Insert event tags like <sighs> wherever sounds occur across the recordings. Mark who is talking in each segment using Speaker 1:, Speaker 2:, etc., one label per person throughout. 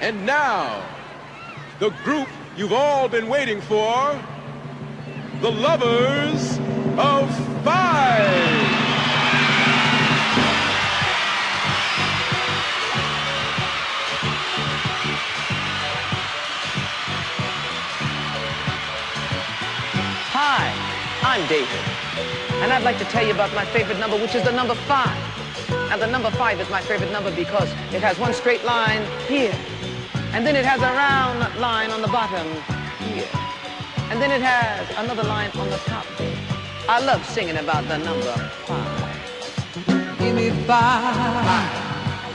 Speaker 1: And now, the group you've all been waiting for the Lovers of Five.
Speaker 2: Hi, I'm David, and I'd like to tell you about my favorite number, which is the number five. Now, the number five is my favorite number because it has one straight line here, and then it has a round line on the bottom here, and then it has another line on the top there. I love singing about the number five. Give me five.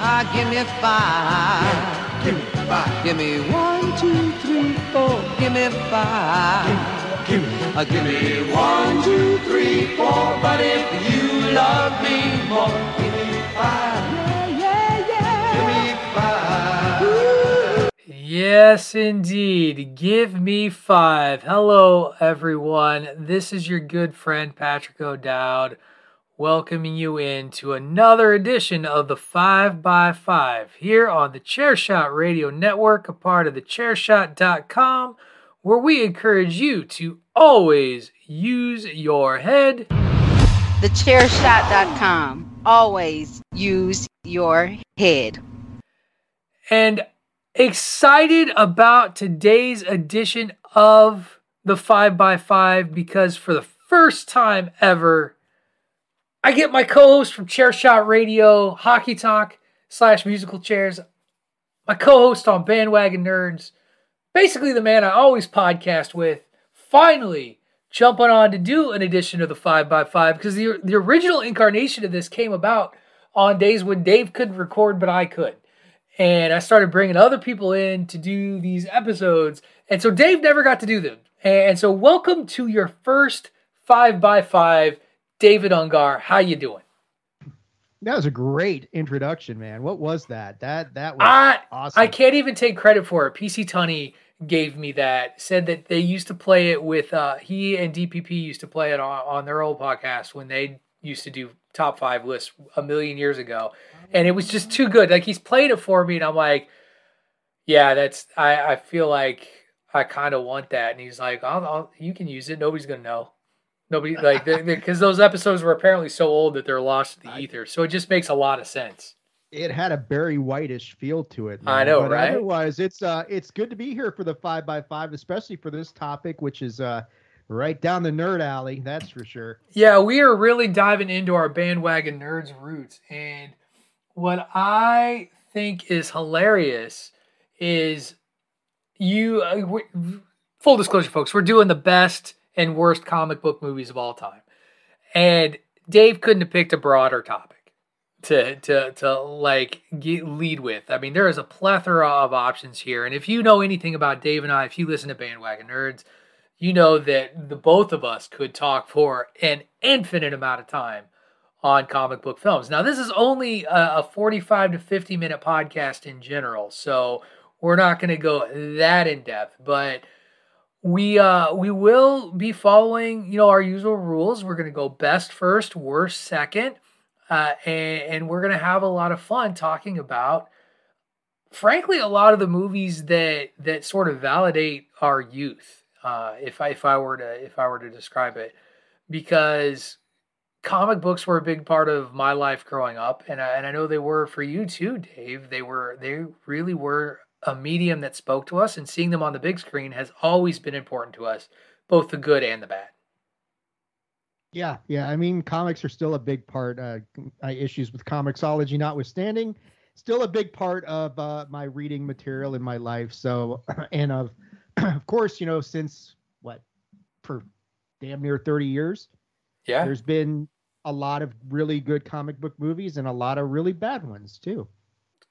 Speaker 2: Ah, give me five.
Speaker 1: Give me five.
Speaker 2: Give me one, two, three, four. Give me five.
Speaker 1: Give me.
Speaker 2: Uh, give me one, two, three, four. But if you love me more, give me five.
Speaker 3: Yes, indeed. Give me five. Hello, everyone. This is your good friend Patrick O'Dowd, welcoming you in to another edition of the 5 by 5 here on the Chairshot Radio Network, a part of the Chairshot.com, where we encourage you to always use your head.
Speaker 4: TheChairShot.com. Always use your head.
Speaker 3: and excited about today's edition of the 5x5 because for the first time ever, I get my co host from Chairshot Radio, Hockey Talk slash Musical Chairs, my co host on Bandwagon Nerds, basically the man I always podcast with, finally jumping on to do an edition of the 5x5 because the, the original incarnation of this came about on days when Dave couldn't record, but I could and I started bringing other people in to do these episodes. And so Dave never got to do them. And so welcome to your first 5 by 5 David Ungar. How you doing?
Speaker 5: That was a great introduction, man. What was that? That that was
Speaker 3: I
Speaker 5: awesome.
Speaker 3: I can't even take credit for it. PC Tunney gave me that. Said that they used to play it with uh he and DPP used to play it on, on their old podcast when they used to do top 5 lists a million years ago. And it was just too good. Like he's played it for me and I'm like yeah, that's I I feel like I kind of want that and he's like I'll, I'll you can use it. Nobody's going to know. Nobody like because those episodes were apparently so old that they're lost to the ether. So it just makes a lot of sense.
Speaker 5: it had a Barry Whitish feel to it.
Speaker 3: I know,
Speaker 5: but
Speaker 3: right?
Speaker 5: Otherwise, it's uh, it's good to be here for the five by five, especially for this topic, which is uh, right down the nerd alley. That's for sure.
Speaker 3: Yeah, we are really diving into our bandwagon nerds roots. And what I think is hilarious is you, uh, full disclosure, folks, we're doing the best and worst comic book movies of all time. And Dave couldn't have picked a broader topic to to to like get, lead with. I mean, there is a plethora of options here, and if you know anything about Dave and I, if you listen to Bandwagon Nerds, you know that the both of us could talk for an infinite amount of time on comic book films. Now, this is only a, a 45 to 50 minute podcast in general, so we're not going to go that in depth, but we uh we will be following you know our usual rules we're going to go best first worst second uh and, and we're going to have a lot of fun talking about frankly a lot of the movies that that sort of validate our youth uh if i if i were to if i were to describe it because comic books were a big part of my life growing up and I, and I know they were for you too dave they were they really were a medium that spoke to us, and seeing them on the big screen has always been important to us, both the good and the bad.
Speaker 5: Yeah, yeah. I mean, comics are still a big part. Uh, issues with ComiXology notwithstanding, still a big part of uh, my reading material in my life. So, <clears throat> and of, <clears throat> of course, you know, since what, for damn near thirty years,
Speaker 3: yeah,
Speaker 5: there's been a lot of really good comic book movies and a lot of really bad ones too.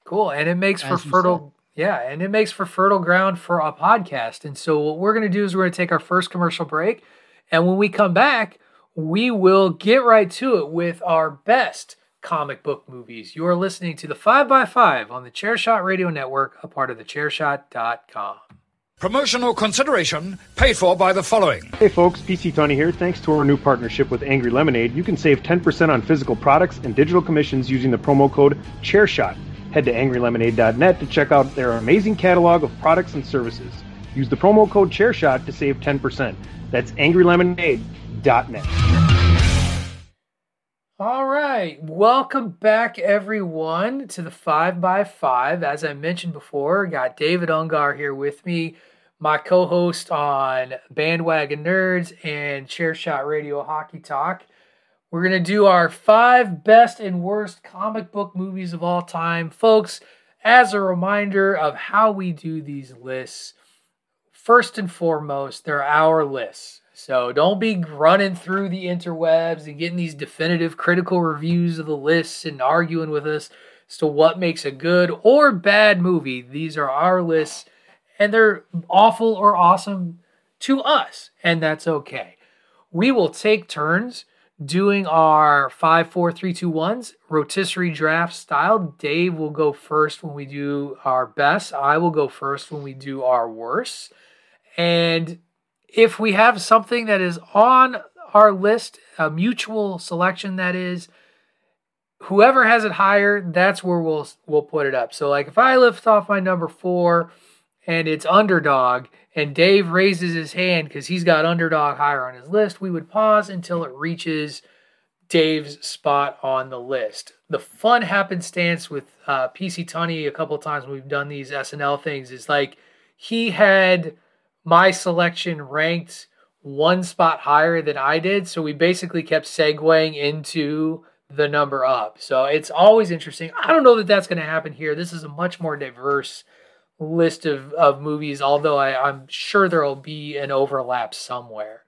Speaker 3: Cool, and it makes for fertile yeah, and it makes for fertile ground for a podcast. And so what we're going to do is we're going to take our first commercial break, and when we come back, we will get right to it with our best comic book movies. You are listening to the 5x5 on the Chairshot Radio Network, a part of the chairshot.com.
Speaker 6: Promotional consideration paid for by the following.
Speaker 7: Hey folks, PC Tunney here. Thanks to our new partnership with Angry Lemonade, you can save 10% on physical products and digital commissions using the promo code ChairShot. Head to angrylemonade.net to check out their amazing catalog of products and services. Use the promo code ChairShot to save 10%. That's angrylemonade.net.
Speaker 3: All right. Welcome back, everyone, to the 5x5. As I mentioned before, got David Ungar here with me, my co host on Bandwagon Nerds and Chairshot Radio Hockey Talk. We're going to do our five best and worst comic book movies of all time. Folks, as a reminder of how we do these lists, first and foremost, they're our lists. So don't be running through the interwebs and getting these definitive critical reviews of the lists and arguing with us as to what makes a good or bad movie. These are our lists, and they're awful or awesome to us, and that's okay. We will take turns doing our five, four, three, two, ones rotisserie draft style. Dave will go first when we do our best. I will go first when we do our worst. And if we have something that is on our list, a mutual selection that is, whoever has it higher, that's where we'll we'll put it up. So like if I lift off my number four and it's underdog and Dave raises his hand because he's got underdog higher on his list, we would pause until it reaches Dave's spot on the list. The fun happenstance with uh, PC Tunney a couple times when we've done these SNL things is like he had my selection ranked one spot higher than I did. So we basically kept segueing into the number up. So it's always interesting. I don't know that that's going to happen here. This is a much more diverse list of, of movies, although I, I'm sure there'll be an overlap somewhere.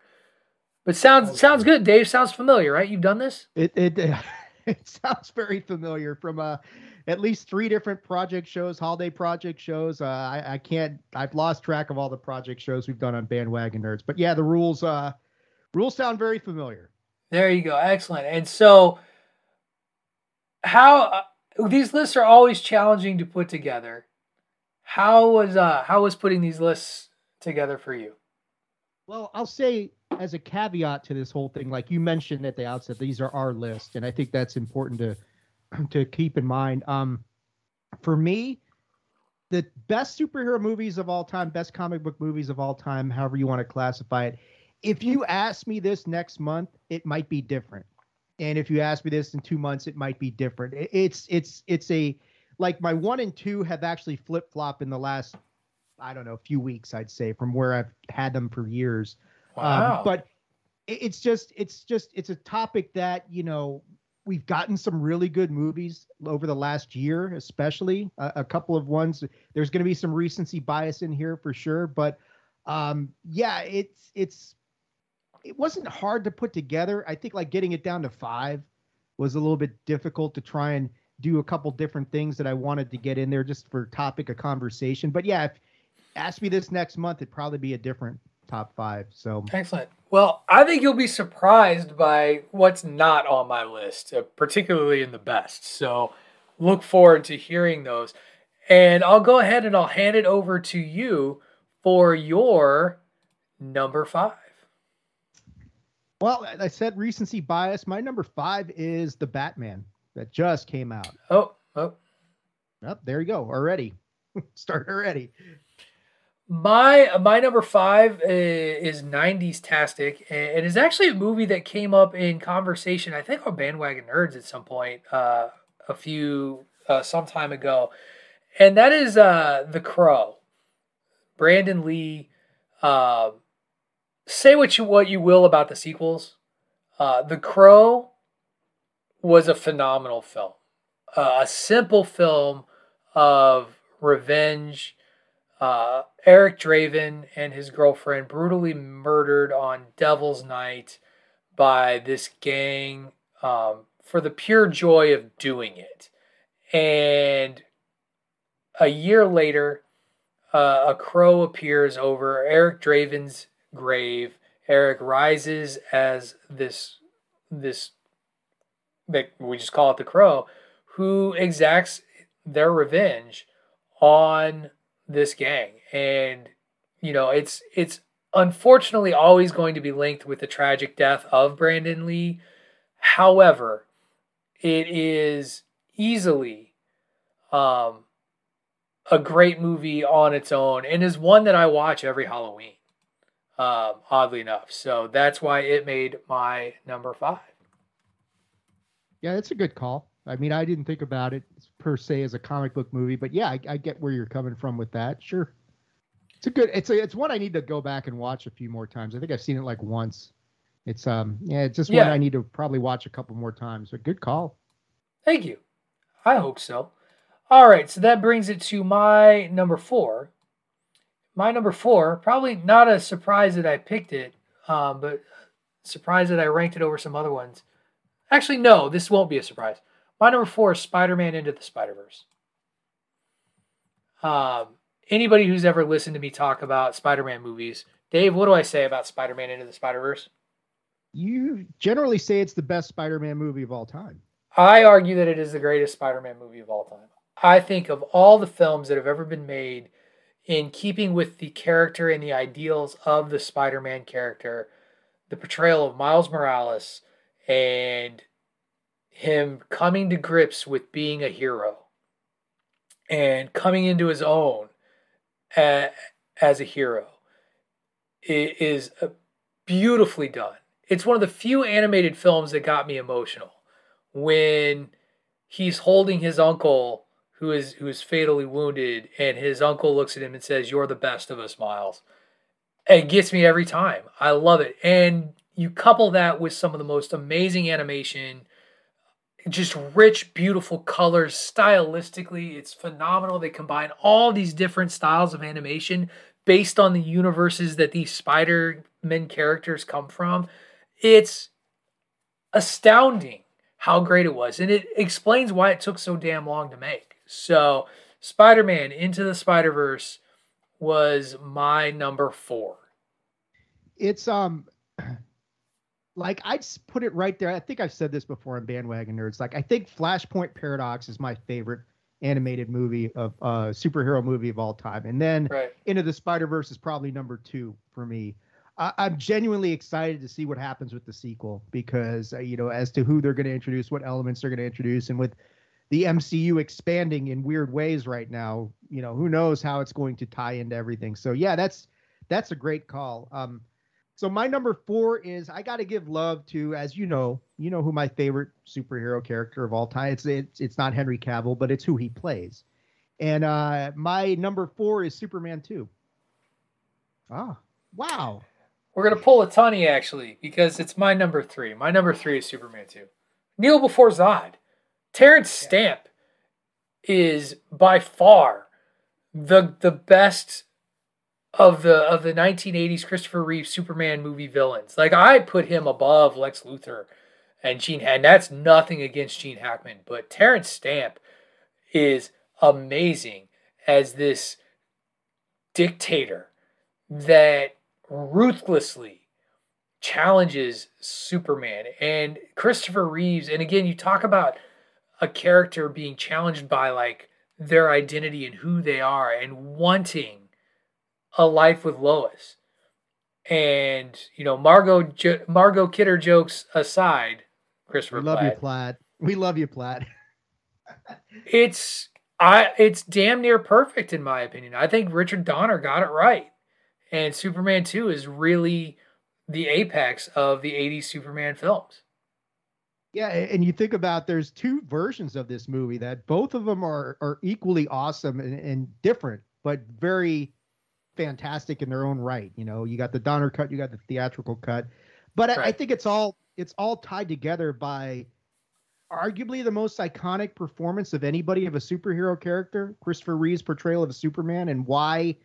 Speaker 3: But sounds okay. sounds good, Dave. Sounds familiar, right? You've done this.
Speaker 5: It it <laughs> it sounds very familiar from uh at least three different project shows, holiday project shows. Uh, I I can't I've lost track of all the project shows we've done on Bandwagon Nerds. But yeah, the rules uh rules sound very familiar.
Speaker 3: There you go, excellent. And so how uh, these lists are always challenging to put together how was uh how was putting these lists together for you?
Speaker 5: Well, I'll say as a caveat to this whole thing, like you mentioned at the outset, these are our list, and I think that's important to <clears throat> to keep in mind. Um, for me, the best superhero movies of all time, best comic book movies of all time, however you want to classify it. If you ask me this next month, it might be different, and if you ask me this in two months, it might be different. It's it's it's a like my one and two have actually flip flop in the last I don't know few weeks I'd say from where I've had them for years.
Speaker 3: Um, wow.
Speaker 5: Um, but it's just it's just it's a topic that you know we've gotten some really good movies over the last year, especially a, a couple of ones. There's going to be some recency bias in here for sure, but um, yeah, it's it's it wasn't hard to put together. I think like getting it down to five was a little bit difficult to try and do a couple different things that I wanted to get in there just for topic of conversation. But yeah, if ask me this next month, it'd probably be a different top five. So
Speaker 3: excellent. Well, I think you'll be surprised by what's not on my list, uh, particularly in the best. So look forward to hearing those. And I'll go ahead and I'll hand it over to you for your number five.
Speaker 5: Well, I said recency bias. My number five is the Batman that just came out.
Speaker 3: Oh, oh.
Speaker 5: Yep, there you go. Already. <laughs> Start already.
Speaker 3: My my number five is, is 90s Tastic, and it is actually a movie that came up in conversation, I think on Bandwagon Nerds at some point, uh, a few uh, some time ago, and that is uh, The Crow. Brandon Lee. Uh, say what you what you will about the sequels. Uh, the Crow was a phenomenal film, uh, a simple film of revenge. Uh, Eric Draven and his girlfriend brutally murdered on Devil's Night by this gang um, for the pure joy of doing it. And a year later, uh, a crow appears over Eric Draven's grave. Eric rises as this this we just call it the crow, who exacts their revenge on this gang. And you know, it's it's unfortunately always going to be linked with the tragic death of Brandon Lee. However, it is easily um, a great movie on its own and is one that I watch every Halloween. Um, oddly enough, so that's why it made my number five.
Speaker 5: Yeah, it's a good call. I mean, I didn't think about it per se as a comic book movie, but yeah, I, I get where you're coming from with that. Sure, it's a good. It's a. It's one I need to go back and watch a few more times. I think I've seen it like once. It's um yeah, it's just yeah. one I need to probably watch a couple more times. But good call.
Speaker 3: Thank you. I hope so. All right, so that brings it to my number four. My number four, probably not a surprise that I picked it, um, but surprise that I ranked it over some other ones. Actually, no, this won't be a surprise. My number four is Spider Man Into the Spider Verse. Um, anybody who's ever listened to me talk about Spider Man movies, Dave, what do I say about Spider Man Into the Spider Verse?
Speaker 5: You generally say it's the best Spider Man movie of all time.
Speaker 3: I argue that it is the greatest Spider Man movie of all time. I think of all the films that have ever been made in keeping with the character and the ideals of the Spider Man character, the portrayal of Miles Morales and him coming to grips with being a hero and coming into his own as a hero is beautifully done. It's one of the few animated films that got me emotional when he's holding his uncle who is who is fatally wounded, and his uncle looks at him and says, "You're the best of us, Miles." It gets me every time. I love it, and you couple that with some of the most amazing animation, just rich, beautiful colors. Stylistically, it's phenomenal. They combine all these different styles of animation based on the universes that these Spider-Man characters come from. It's astounding how great it was, and it explains why it took so damn long to make. So, Spider Man Into the Spider Verse was my number four.
Speaker 5: It's, um, <clears throat> like I'd put it right there. I think I've said this before on Bandwagon Nerds. Like I think Flashpoint Paradox is my favorite animated movie of uh superhero movie of all time, and then right. Into the Spider Verse is probably number two for me. I, am genuinely excited to see what happens with the sequel because uh, you know as to who they're going to introduce, what elements they're going to introduce, and with the MCU expanding in weird ways right now. You know, who knows how it's going to tie into everything. So yeah, that's that's a great call. Um, so my number four is I got to give love to, as you know, you know who my favorite superhero character of all time. It's it's it's not Henry Cavill, but it's who he plays. And uh, my number four is Superman two. Ah, wow.
Speaker 3: We're gonna pull a Tunney actually because it's my number three. My number three is Superman two. Kneel before Zod. Terence Stamp is by far the the best of the of the 1980s Christopher Reeve Superman movie villains. Like I put him above Lex Luthor and Gene and that's nothing against Gene Hackman, but Terence Stamp is amazing as this dictator that ruthlessly challenges Superman and Christopher Reeves. And again, you talk about a character being challenged by like their identity and who they are and wanting a life with Lois. And you know, Margot Margot Kidder jokes aside, Christopher.
Speaker 5: We love
Speaker 3: Platt,
Speaker 5: you, Platt. We love you, Platt. <laughs>
Speaker 3: it's I it's damn near perfect in my opinion. I think Richard Donner got it right. And Superman 2 is really the apex of the 80s Superman films.
Speaker 5: Yeah, and you think about there's two versions of this movie that both of them are are equally awesome and, and different, but very fantastic in their own right. You know, you got the Donner cut, you got the theatrical cut, but right. I, I think it's all it's all tied together by arguably the most iconic performance of anybody of a superhero character, Christopher Reeve's portrayal of Superman, and why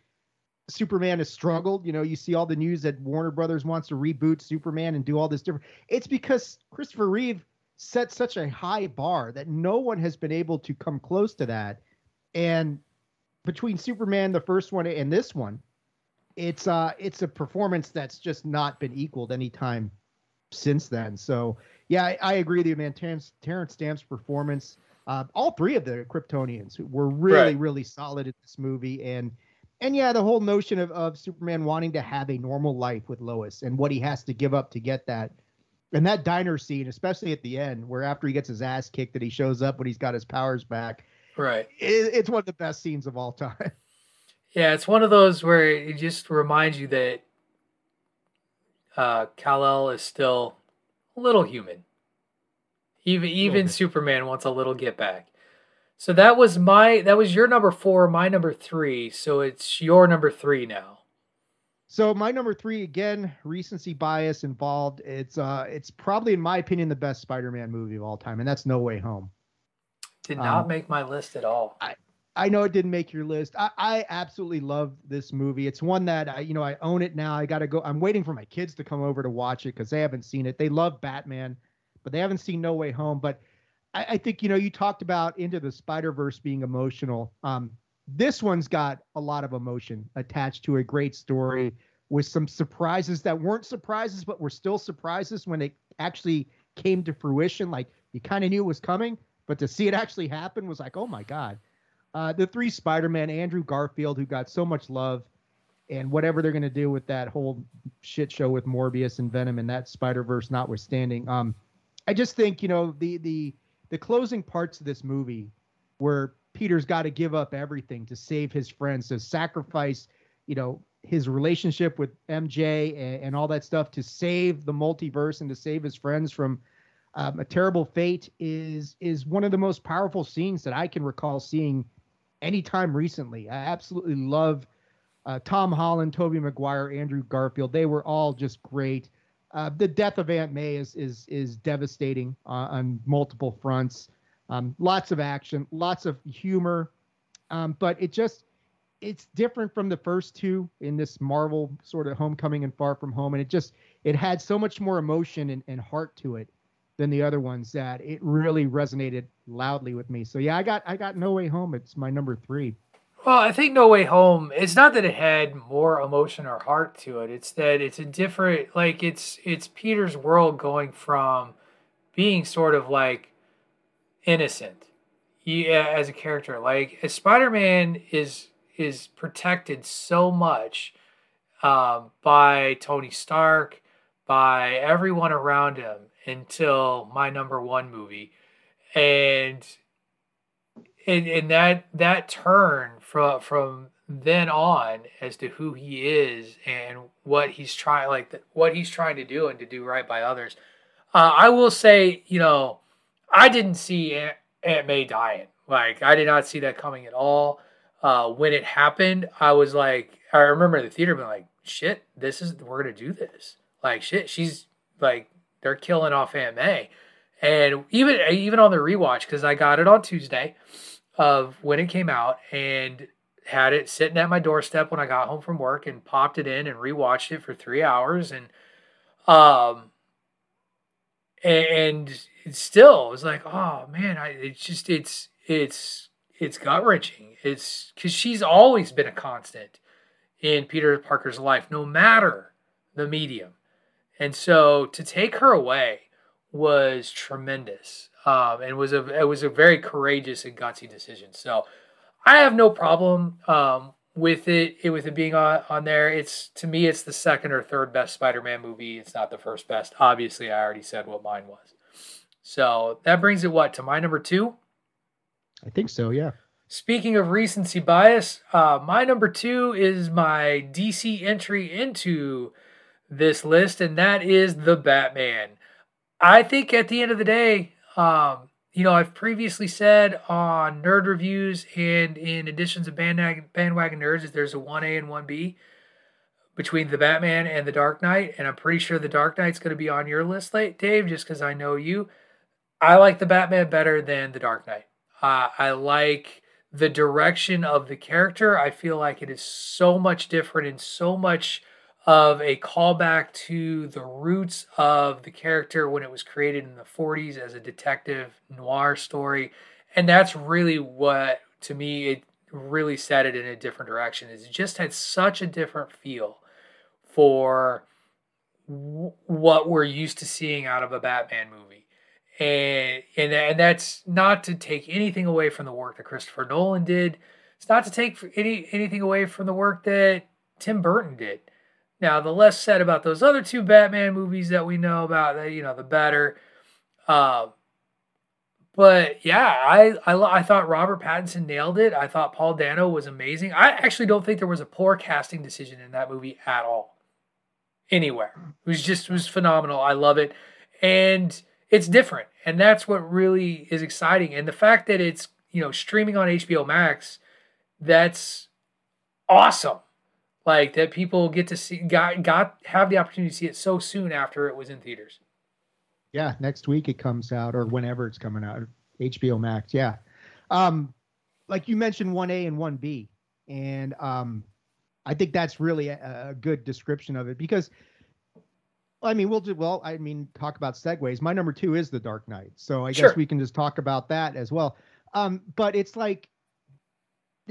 Speaker 5: Superman has struggled. You know, you see all the news that Warner Brothers wants to reboot Superman and do all this different. It's because Christopher Reeve set such a high bar that no one has been able to come close to that. And between Superman, the first one, and this one, it's uh it's a performance that's just not been equaled anytime since then. So yeah, I, I agree with you, man. Terence, Terence Stamp's performance, uh, all three of the Kryptonians were really, right. really solid in this movie, and and yeah, the whole notion of, of Superman wanting to have a normal life with Lois and what he has to give up to get that. And that diner scene, especially at the end, where after he gets his ass kicked, that he shows up when he's got his powers back.
Speaker 3: Right.
Speaker 5: It, it's one of the best scenes of all time. <laughs>
Speaker 3: Yeah, it's one of those where it just reminds you that uh, Kal-El is still a little human. Even even Superman wants a little get back. So that was my that was your number four, my number three. So it's your number three now.
Speaker 5: So my number three again, recency bias involved. It's uh it's probably in my opinion the best Spider-Man movie of all time, and that's No Way Home.
Speaker 3: Did not um, make my list at all.
Speaker 5: I, I know it didn't make your list. I, I absolutely love this movie. It's one that I, you know, I own it now. I got to go. I'm waiting for my kids to come over to watch it because they haven't seen it. They love Batman, but they haven't seen No Way Home. But I, I think, you know, you talked about Into the Spider Verse being emotional. Um, this one's got a lot of emotion attached to a great story with some surprises that weren't surprises, but were still surprises when it actually came to fruition. Like you kind of knew it was coming, but to see it actually happen was like, oh my God. Uh, the three Spider-Man, Andrew Garfield, who got so much love, and whatever they're going to do with that whole shit show with Morbius and Venom and that Spider Verse notwithstanding, um, I just think you know the the the closing parts of this movie where Peter's got to give up everything to save his friends, to sacrifice, you know, his relationship with MJ and, and all that stuff to save the multiverse and to save his friends from um, a terrible fate is is one of the most powerful scenes that I can recall seeing anytime recently. I absolutely love uh, Tom Holland, Tobey Maguire, Andrew Garfield. They were all just great. Uh, the death of Aunt May is is is devastating uh, on multiple fronts. Um, lots of action, lots of humor, um, but it just it's different from the first two in this Marvel sort of Homecoming and Far From Home, and it just it had so much more emotion and, and heart to it than the other ones that it really resonated loudly with me. So yeah, I got I got No Way Home. It's my number three.
Speaker 3: Well, I think No Way Home. It's not that it had more emotion or heart to it. It's that it's a different like it's it's Peter's world going from being sort of like innocent yeah, as a character. Like as Spider-Man is is protected so much um, by Tony Stark, by everyone around him, until my number one movie, and and, and that that turn from from then on as to who he is and what he's trying like the, what he's trying to do and to do right by others. Uh, I will say, you know, I didn't see Aunt, Aunt May dying. Like I did not see that coming at all. Uh, when it happened, I was like, I remember the theater being like, "Shit, this is we're gonna do this." Like, shit, she's like they're killing off May. And even even on the rewatch, because I got it on Tuesday of when it came out and had it sitting at my doorstep when I got home from work and popped it in and rewatched it for three hours and um and, and still it was like oh man I it's just it's it's it's gut wrenching it's because she's always been a constant in Peter Parker's life no matter the medium. And so to take her away was tremendous. Um, and was a it was a very courageous and gutsy decision. So I have no problem um, with it, it with it being on, on there. It's to me, it's the second or third best Spider-Man movie. It's not the first best. Obviously, I already said what mine was. So that brings it what to my number two.
Speaker 5: I think so. Yeah.
Speaker 3: Speaking of recency bias, uh, my number two is my DC entry into this list, and that is the Batman. I think at the end of the day, um, you know, I've previously said on nerd reviews and in editions of Bandwagon, Nerds that there's a 1A and 1B between the Batman and the Dark Knight, and I'm pretty sure the Dark Knight's going to be on your list, late Dave, just because I know you. I like the Batman better than the Dark Knight. Uh, I like the direction of the character. I feel like it is so much different and so much of a callback to the roots of the character when it was created in the 40s as a detective noir story. And that's really what, to me, it really set it in a different direction. It just had such a different feel for w- what we're used to seeing out of a Batman movie. And, and and that's not to take anything away from the work that Christopher Nolan did. It's not to take any anything away from the work that Tim Burton did. Now, the less said about those other two Batman movies that we know about, you know, the better. Uh, but yeah, I, I I thought Robert Pattinson nailed it. I thought Paul Dano was amazing. I actually don't think there was a poor casting decision in that movie at all. Anywhere. It was just it was phenomenal. I love it. And it's different. And that's what really is exciting. And the fact that it's, you know, streaming on HBO Max, that's awesome like that people get to see got got have the opportunity to see it so soon after it was in theaters.
Speaker 5: Yeah, next week it comes out or whenever it's coming out. HBO Max, yeah. Um like you mentioned 1A and 1B and um I think that's really a, a good description of it because I mean, we'll do well. I mean, talk about segues. My number two is The Dark Knight, so I sure. guess we can just talk about that as well. Um, but it's like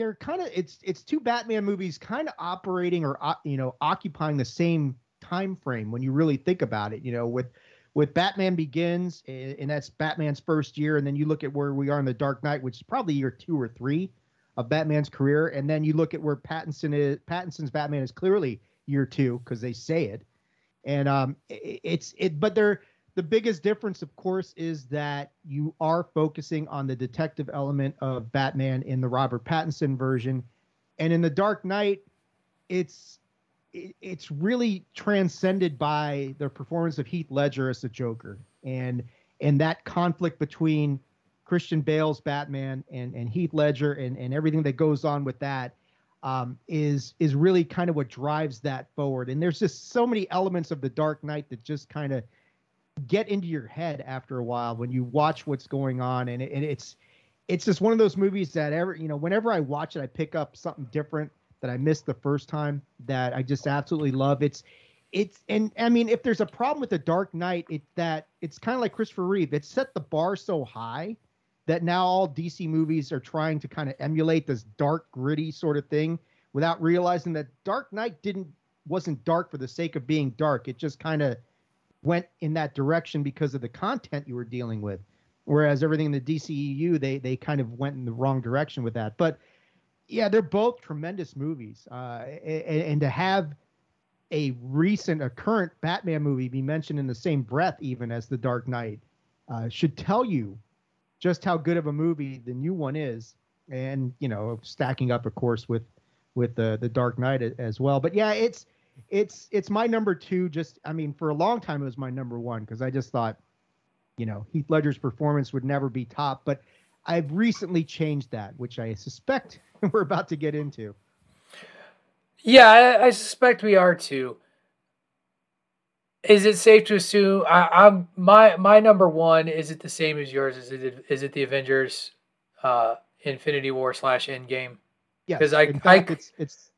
Speaker 5: they're kind of it's it's two Batman movies kind of operating or uh, you know occupying the same time frame when you really think about it. You know, with with Batman Begins, and that's Batman's first year, and then you look at where we are in the Dark Knight, which is probably year two or three of Batman's career, and then you look at where Pattinson is. Pattinson's Batman is clearly year two because they say it, and um, it, it's it, but they're the biggest difference, of course, is that you are focusing on the detective element of Batman in the Robert Pattinson version, and in the Dark Knight, it's it's really transcended by the performance of Heath Ledger as the Joker, and and that conflict between Christian Bale's Batman and and Heath Ledger and and everything that goes on with that um, is is really kind of what drives that forward. And there's just so many elements of the Dark Knight that just kind of get into your head after a while when you watch what's going on, and, it, and it's it's just one of those movies that ever you know whenever I watch it, I pick up something different that I missed the first time that I just absolutely love. It's it's and I mean if there's a problem with the Dark Knight, it's that it's kind of like Christopher Reeve. It set the bar so high that now all DC movies are trying to kind of emulate this dark, gritty sort of thing without realizing that Dark Knight didn't wasn't dark for the sake of being dark. It just kind of went in that direction because of the content you were dealing with. Whereas everything in the DCEU, they they kind of went in the wrong direction with that. But yeah, they're both tremendous movies, uh, and, and, to have a recent, a current Batman movie be mentioned in the same breath, even as The Dark Knight, uh, should tell you just how good of a movie the new one is, and you know, stacking up, of course, with with the the Dark Knight as well. But yeah, it's it's it's my number two. Just I mean, for a long time it was my number one because I just thought, you know, Heath Ledger's performance would never be top. But I've recently changed that, which I suspect <laughs> we're about to get into.
Speaker 3: Yeah, I, I suspect we are too. Is it safe to assume I, am my my number one? Is it the same as yours? Is it is it the Avengers, uh, Infinity War slash Endgame?
Speaker 5: Yeah, because I, fact, I it's it's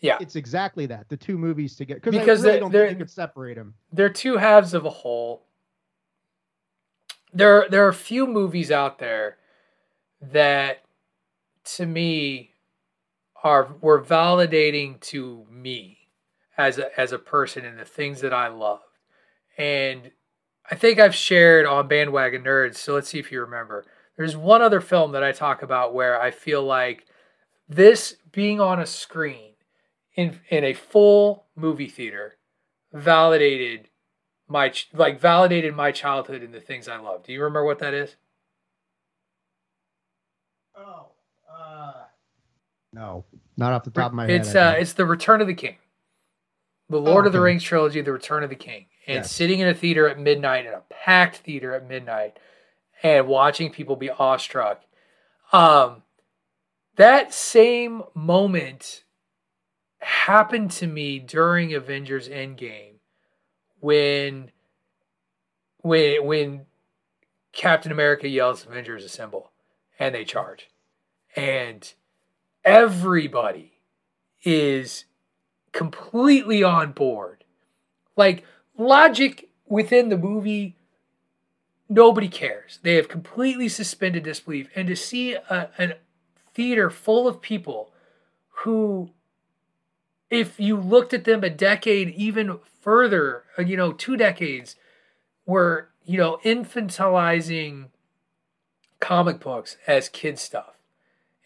Speaker 3: yeah,
Speaker 5: it's exactly that. The two movies together because I really don't think you could separate them.
Speaker 3: They're two halves of a whole. There, there are a few movies out there that, to me, are were validating to me as a, as a person and the things that I loved. And I think I've shared on Bandwagon Nerds, so let's see if you remember. There's one other film that I talk about where I feel like this being on a screen in in a full movie theater validated my like validated my childhood and the things I love. Do you remember what that is?
Speaker 5: Oh, uh, no, not off the top of my head.
Speaker 3: It's uh, it's the Return of the King, the Lord
Speaker 5: Oh,
Speaker 3: of the
Speaker 5: okay.
Speaker 3: Rings trilogy, the Return of the King, and
Speaker 5: Yes.
Speaker 3: sitting in a theater at midnight in a packed theater at midnight, and watching people be awestruck. Um, that same moment happened to me during Avengers Endgame when when when Captain America yells Avengers Assemble and they charge. And everybody is completely on board. Like logic within the movie nobody cares. They have completely suspended disbelief and to see a, a theater full of people who if you looked at them a decade even further, uh, you know, two decades, were, you know, infantilizing comic books as kid stuff.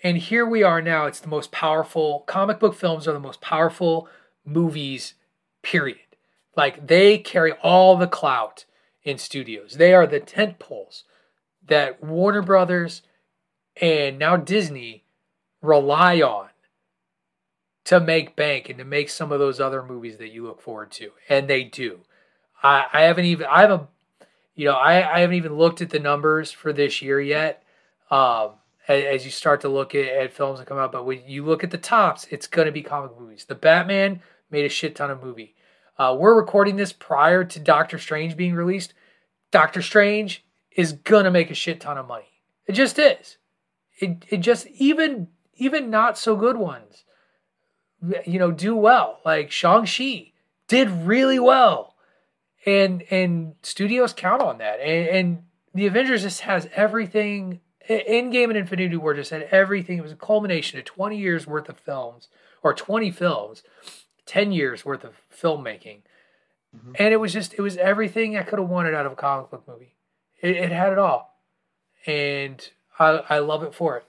Speaker 3: And here we are now. It's the most powerful, comic book films are the most powerful movies, period. Like they carry all the clout in studios. They are the tent poles that Warner Brothers and now Disney rely on to make bank and to make some of those other movies that you look forward to. And they do. I, I haven't even I haven't you know, I, I haven't even looked at the numbers for this year yet. Um as, as you start to look at, at films that come out, but when you look at the tops, it's gonna be comic movies. The Batman made a shit ton of movie. Uh, we're recording this prior to Doctor Strange being released. Doctor Strange is gonna make a shit ton of money. It just is. It it just even even not so good ones you know, do well. Like Shang-Chi did really well. And and studios count on that. And, and the Avengers just has everything Endgame and Infinity War just had everything. It was a culmination of 20 years worth of films, or 20 films, 10 years worth of filmmaking. Mm-hmm. And it was just, it was everything I could have wanted out of a comic book movie. It, it had it all. And I, I love it for it.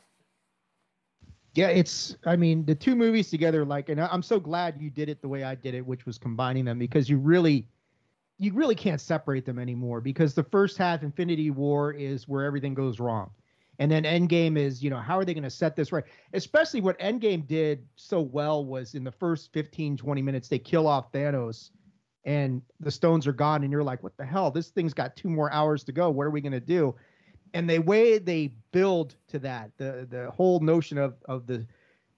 Speaker 5: Yeah, it's. I mean, the two movies together, like, and I'm so glad you did it the way I did it, which was combining them because you really, you really can't separate them anymore. Because the first half, Infinity War, is where everything goes wrong, and then Endgame is, you know, how are they going to set this right? Especially what Endgame did so well was in the first 15, 20 minutes, they kill off Thanos, and the stones are gone, and you're like, what the hell? This thing's got two more hours to go. What are we going to do? And the way they build to that the the whole notion of of the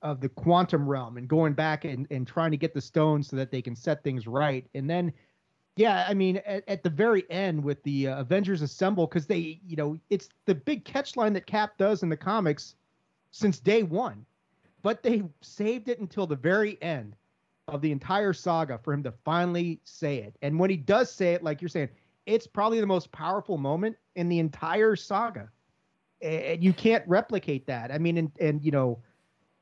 Speaker 5: of the quantum realm and going back and, and trying to get the stones so that they can set things right. And then yeah i mean at, at the very end with the uh, avengers assemble because they you know it's the big catch line that cap does in the comics since day one. But they saved it until the very end of the entire saga for him to finally say it. And when he does say it like you're saying it's probably the most powerful moment in the entire saga. And you can't replicate that. I mean, and, and you know,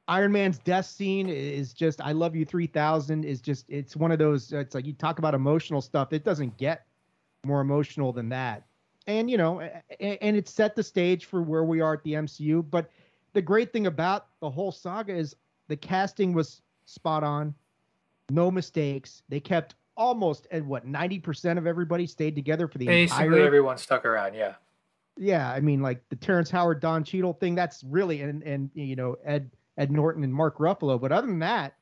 Speaker 5: Iron Man's death scene is just I love you 3000 is just it's one of those it's like you talk about emotional stuff it doesn't get more emotional than that. And you know, and, and it set the stage for where we are at the MCU, but the great thing about the whole saga is the casting was spot on. No mistakes. They kept almost at what 90% of everybody stayed together for the
Speaker 3: Basically,
Speaker 5: entire
Speaker 3: everyone stuck around. Yeah.
Speaker 5: yeah, I mean, like the Terrence Howard, Don Cheadle thing, that's really and and you know Ed Ed Norton and Mark Ruffalo. But other than that,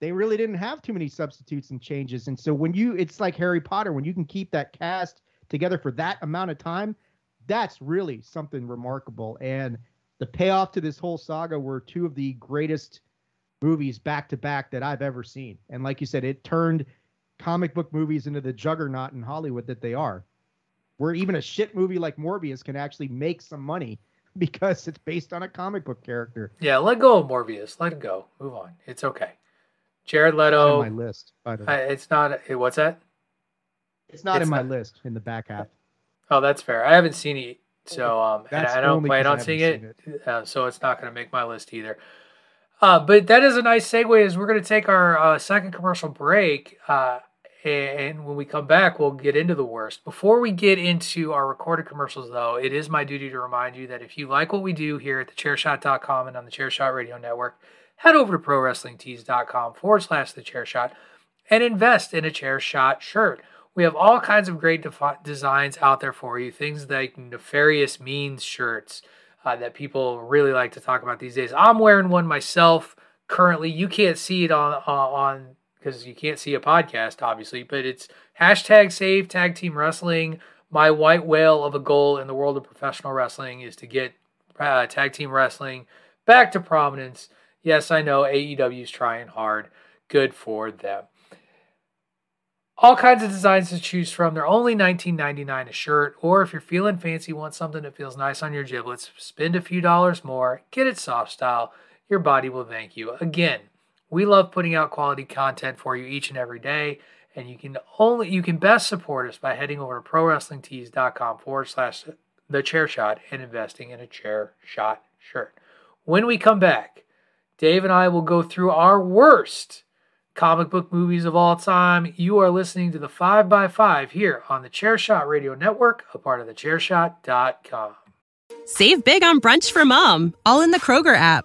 Speaker 5: they really didn't have too many substitutes and changes. And so when you, it's like Harry Potter, when you can keep that cast together for that amount of time, that's really something remarkable. And the payoff to this whole saga were two of the greatest movies back to back that I've ever seen. And like you said, it turned comic book movies into the juggernaut in Hollywood that they are where even a shit movie like Morbius can actually make some money <laughs> because it's based on a comic book character.
Speaker 3: Yeah, let go of Morbius. Let it go. Move on. It's okay. Jared Leto.
Speaker 5: Not in my list, by the way.
Speaker 3: I- it's not. What's that?
Speaker 5: It's not
Speaker 3: it's
Speaker 5: in my list in the back half.
Speaker 3: Oh, that's fair. I haven't seen it, so um, and I don't
Speaker 5: only
Speaker 3: plan
Speaker 5: 'cause I
Speaker 3: on seeing
Speaker 5: seen
Speaker 3: it, uh, so it's not going to make my list either. Uh, but that is a nice segue as we're going to take our uh, second commercial break. And when we come back, we'll get into the worst. Before we get into our recorded commercials, though, it is my duty to remind you that if you like what we do here at thechairshot.com and on the Chairshot Radio Network, head over to prowrestlingtees.com forward slash the chairshot and invest in a Chairshot shirt. We have all kinds of great defi- designs out there for you, things like nefarious means shirts uh, that people really like to talk about these days. I'm wearing one myself currently. You can't see it on uh, on because you can't see a podcast, obviously, but it's hashtag save tag team wrestling. My white whale of a goal in the world of professional wrestling is to get uh, tag team wrestling back to prominence. Yes, I know AEW is trying hard. Good for them. All kinds of designs to choose from. They're only $19.99 a shirt, or if you're feeling fancy, want something that feels nice on your giblets, spend a few dollars more, get it soft style. Your body will thank you. Again, we love putting out quality content for you each and every day, and you can only you can best support us by heading over to prowrestlingtees.com forward slash the chair shot and investing in a chair shot shirt. When we come back, Dave and I will go through our worst comic book movies of all time. You are listening to the 5x5 here on the Chairshot Radio Network, a part of the chairshot.com.
Speaker 8: Save big on brunch for mom, all in the Kroger app.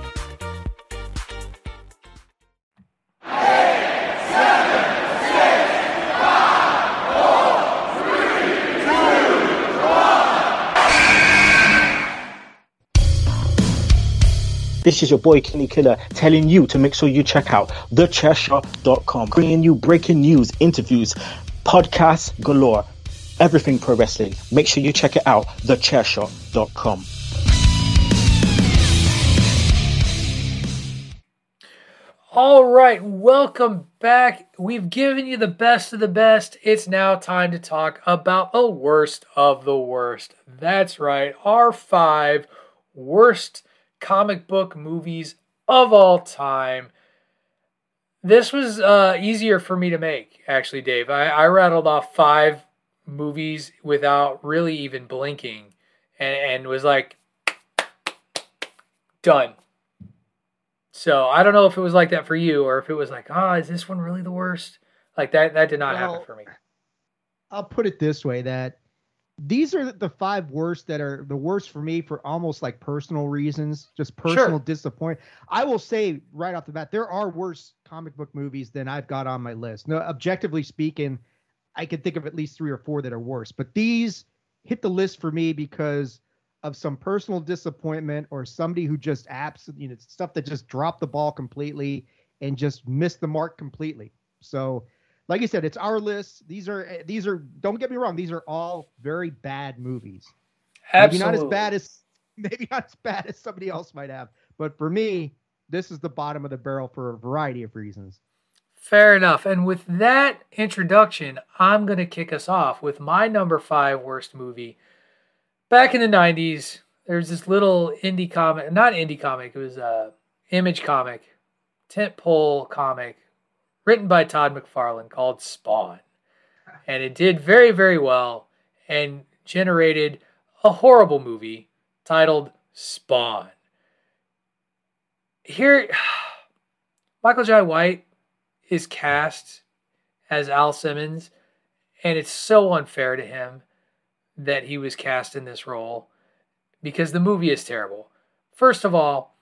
Speaker 9: This is your boy Kenny Killer telling you to make sure you check out thechairshot.com, bringing you breaking news, interviews, podcasts galore, everything pro wrestling. Make sure you check it out, thechairshot.com.
Speaker 3: All right, welcome back. We've given you the best of the best. It's now time to talk about the worst of the worst. That's right, our five worst comic book movies of all time. This was uh, easier for me to make, actually, Dave. I, I rattled off five movies without really even blinking and, and was like, done. So I don't know if it was like that for you or if it was like, ah, oh, is this one really the worst? Like that, that did not well, happen for me.
Speaker 5: I'll put it this way that these are the five worst that are the worst for me for almost like personal reasons, just personal sure. disappointment. I will say right off the bat, there are worse comic book movies than I've got on my list. No, objectively speaking, I can think of at least three or four that are worse, but these hit the list for me because of some personal disappointment or somebody who just absolutely, you know, stuff that just dropped the ball completely and just missed the mark completely. So like I said, it's our list. These are eh, these are don't get me wrong, these are all very bad movies.
Speaker 3: Absolutely.
Speaker 5: Maybe not as bad as <laughs> maybe not as bad as somebody else might have, but for me, this is the bottom of the barrel for a variety of reasons.
Speaker 3: Fair enough. And with that introduction, I'm going to kick us off with my number five worst movie. Back in the 90s, there's this little indie comic, not indie comic, it was a image comic, tentpole comic written by Todd McFarlane called Spawn. And it did very, very well and generated a horrible movie titled Spawn. Here, <sighs> Michael Jai White is cast as Al Simmons, and it's so unfair to him that he was cast in this role because the movie is terrible. First of all,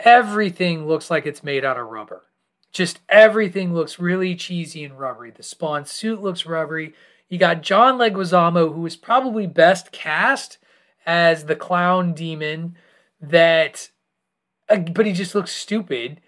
Speaker 3: everything looks like it's made out of rubber. Just everything looks really cheesy and rubbery. The Spawn suit looks rubbery. You got John Leguizamo, who is probably best cast as the clown demon. That, uh, but he just looks stupid.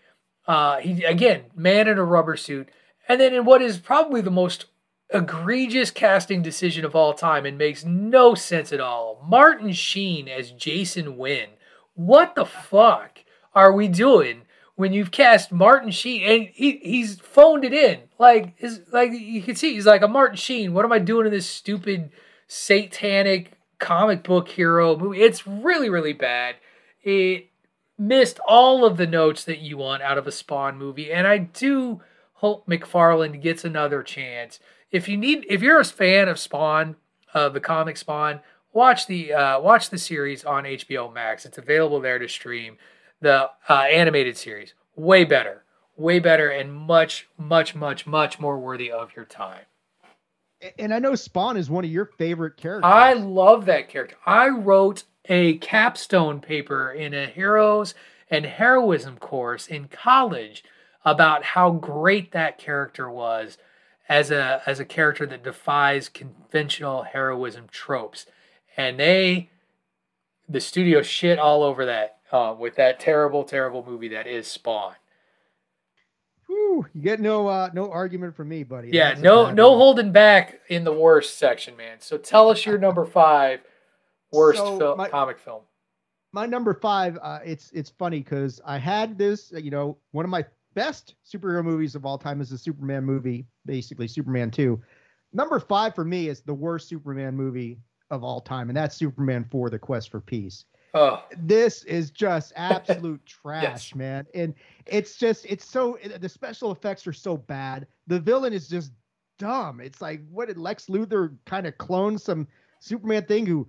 Speaker 3: Uh, he again, man in a rubber suit, and then in what is probably the most egregious casting decision of all time and makes no sense at all. Martin Sheen as Jason Wynn. What the fuck are we doing when you've cast Martin Sheen and he he's phoned it in. Like is like you can see he's like a Martin Sheen. What am I doing in this stupid satanic comic book hero movie? It's really really bad. It missed all of the notes that you want out of a Spawn movie, and I do hope McFarlane gets another chance. If you need, if you're a fan of Spawn, of the comic Spawn, watch the uh, watch the series on HBO Max. It's available there to stream. The uh, animated series, way better, way better, and much, much, much, much more worthy of your time.
Speaker 5: And I know Spawn is one of your favorite characters.
Speaker 3: I love that character. I wrote a capstone paper in a heroes and heroism course in college about how great that character was as a as a character that defies conventional heroism tropes and they the studio shit all over that uh, with that terrible terrible movie that is spawn.
Speaker 5: Whew, you get no uh, no argument from me buddy.
Speaker 3: Yeah
Speaker 5: That's
Speaker 3: no no
Speaker 5: one.
Speaker 3: holding back in the worst section man. So tell us your number five worst
Speaker 5: So,
Speaker 3: fil-
Speaker 5: my-
Speaker 3: comic film.
Speaker 5: My number five uh, it's it's funny because i had this uh, you know one of my best superhero movies of all time is the superman movie basically superman 2 number five for me is the worst superman movie of all time and that's superman 4 the quest for peace
Speaker 3: oh.
Speaker 5: This is just <laughs> absolute trash man. And it's just it's so the special effects are so bad. The villain is just dumb. It's like what did lex luthor kind of clone some superman thing who